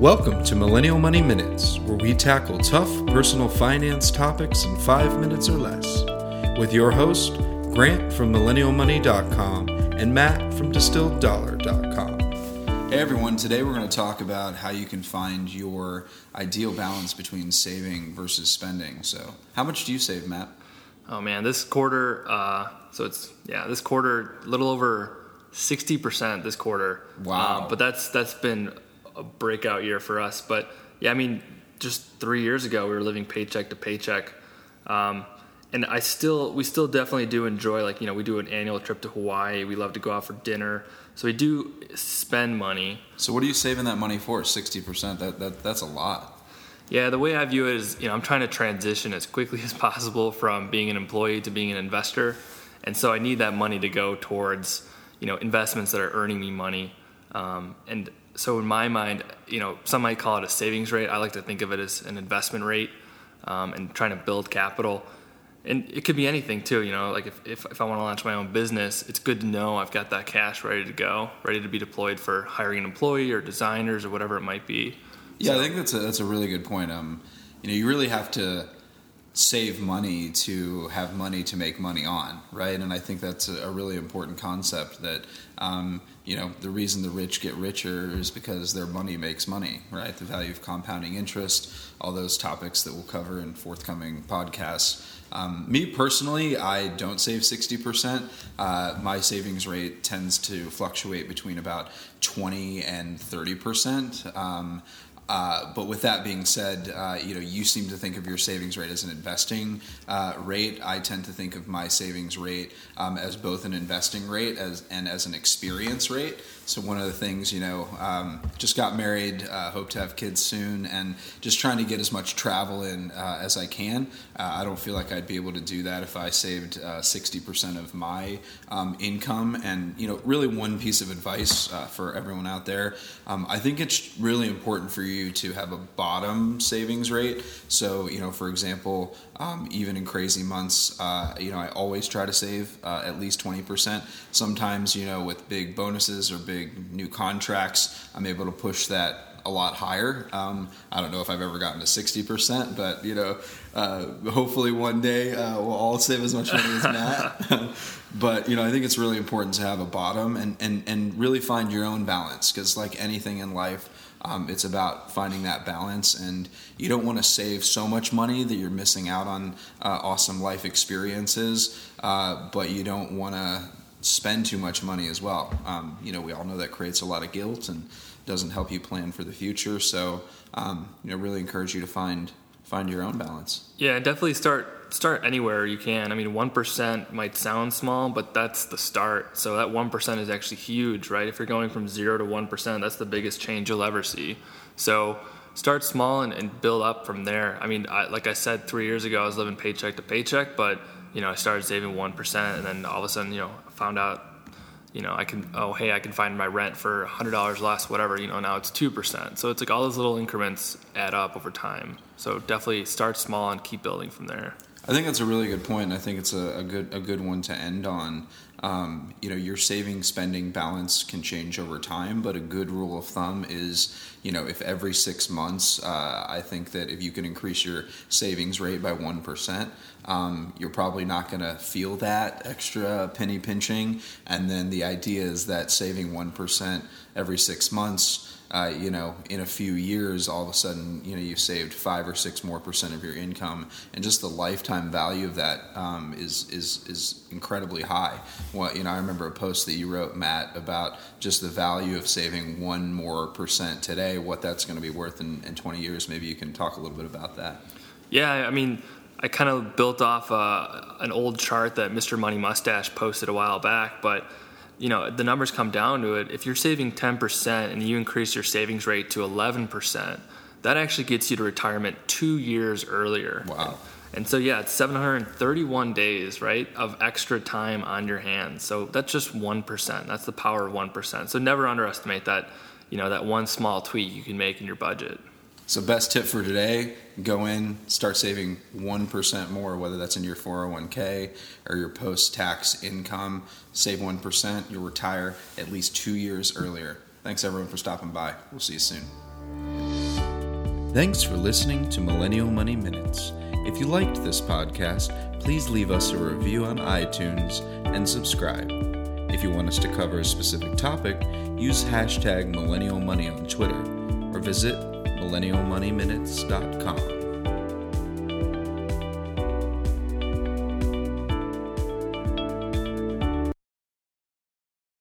Welcome to Millennial Money Minutes, where we tackle tough personal finance topics in five minutes or less. With your host, Grant from MillennialMoney.com and Matt from DistilledDollar.com. Hey everyone, today we're going to talk about how you can find your ideal balance between saving versus spending. So, how much do you save, Matt? Oh man, this quarter, uh, so it's, yeah, this quarter, a little over 60% this quarter. Wow. Uh, but that's that's been a breakout year for us. But yeah, I mean, just three years ago, we were living paycheck to paycheck. Um, and I still, we still definitely do enjoy, like, you know, we do an annual trip to Hawaii. We love to go out for dinner. So we do spend money. So, what are you saving that money for? 60%? That, that, that's a lot. Yeah, the way I view it is, you know, I'm trying to transition as quickly as possible from being an employee to being an investor. And so I need that money to go towards, you know, investments that are earning me money. Um, and so in my mind, you know, some might call it a savings rate. I like to think of it as an investment rate um, and trying to build capital. And it could be anything too, you know, like if, if, if I want to launch my own business, it's good to know I've got that cash ready to go, ready to be deployed for hiring an employee or designers or whatever it might be. Yeah, so, I think that's a, that's a really good point. Um, you know, you really have to save money to have money to make money on, right? And I think that's a, really important concept that, um, you know, the reason the rich get richer is because their money makes money, right? The value of compounding interest, all those topics that we'll cover in forthcoming podcasts. Um, me personally, I don't save 60%. Uh, my savings rate tends to fluctuate between about 20 and 30%. Um, uh, but with that being said, uh, you know, you seem to think of your savings rate as an investing uh, rate. I tend to think of my savings rate um, as both an investing rate as and as an experience rate. So one of the things, you know, um, just got married, uh, hope to have kids soon, and just trying to get as much travel in uh, as I can. Uh, I don't feel like I'd be able to do that if I saved sixty percent of my um, income. And you know, really, one piece of advice for everyone out there: um, I think it's really important for you to have a bottom savings rate. So, you know, for example, um, even in crazy months, uh, you know, I always try to save at least twenty percent. Sometimes, you know, with big bonuses or big big new contracts, I'm able to push that a lot higher. Um, I don't know if I've ever gotten to 60%, but you know, uh, hopefully one day uh, we'll all save as much money as Matt. but you know, I think it's really important to have a bottom and and and really find your own balance because like anything in life. Um, it's about finding that balance, and you don't want to save so much money that you're missing out on uh, awesome life experiences, uh, but you don't want to spend too much money as well. Um, you know, we all know that creates a lot of guilt and doesn't help you plan for the future. So, um, you know, really encourage you to find find your own balance. Yeah, definitely start start anywhere you can. I mean, one percent might sound small, but that's the start. So that one percent is actually huge, right? If you're going from zero to one percent, that's the biggest change you'll ever see. So start small and, and build up from there. I mean, I, like I said, three years ago, I was living paycheck to paycheck, but you know, I started saving one percent, and then all of a sudden, you know, found out, you know, I can, oh, hey, I can find my rent for $100 less, whatever, you know, now it's 2%. So it's like all those little increments add up over time. So definitely start small and keep building from there. I think that's a really good point. I think it's a, a good a good one to end on. Um, you know, your saving spending balance can change over time, but a good rule of thumb is, you know, if every six months, uh, I think that if you can increase your savings rate by one percent, um, you're probably not going to feel that extra penny pinching. And then the idea is that saving one percent every six months uh, you know, in a few years, all of a sudden, you know, you've saved five or six more percent of your income, and just the lifetime value of that um, is is is incredibly high. Well, you know, I remember a post that you wrote, Matt, about just the value of saving one more percent today, what that's going to be worth in, in 20 years. Maybe you can talk a little bit about that. Yeah, I mean, I kind of built off uh, an old chart that Mr. Money Mustache posted a while back, but you know the numbers come down to it if you're saving 10% and you increase your savings rate to 11% that actually gets you to retirement two years earlier wow and so yeah it's 731 days right of extra time on your hands so that's just 1% that's the power of 1% so never underestimate that you know that one small tweak you can make in your budget so, best tip for today go in, start saving 1% more, whether that's in your 401k or your post tax income. Save 1%, you'll retire at least two years earlier. Thanks everyone for stopping by. We'll see you soon. Thanks for listening to Millennial Money Minutes. If you liked this podcast, please leave us a review on iTunes and subscribe. If you want us to cover a specific topic, use hashtag Millennial Money on Twitter or visit millennialmoneyminutes.com.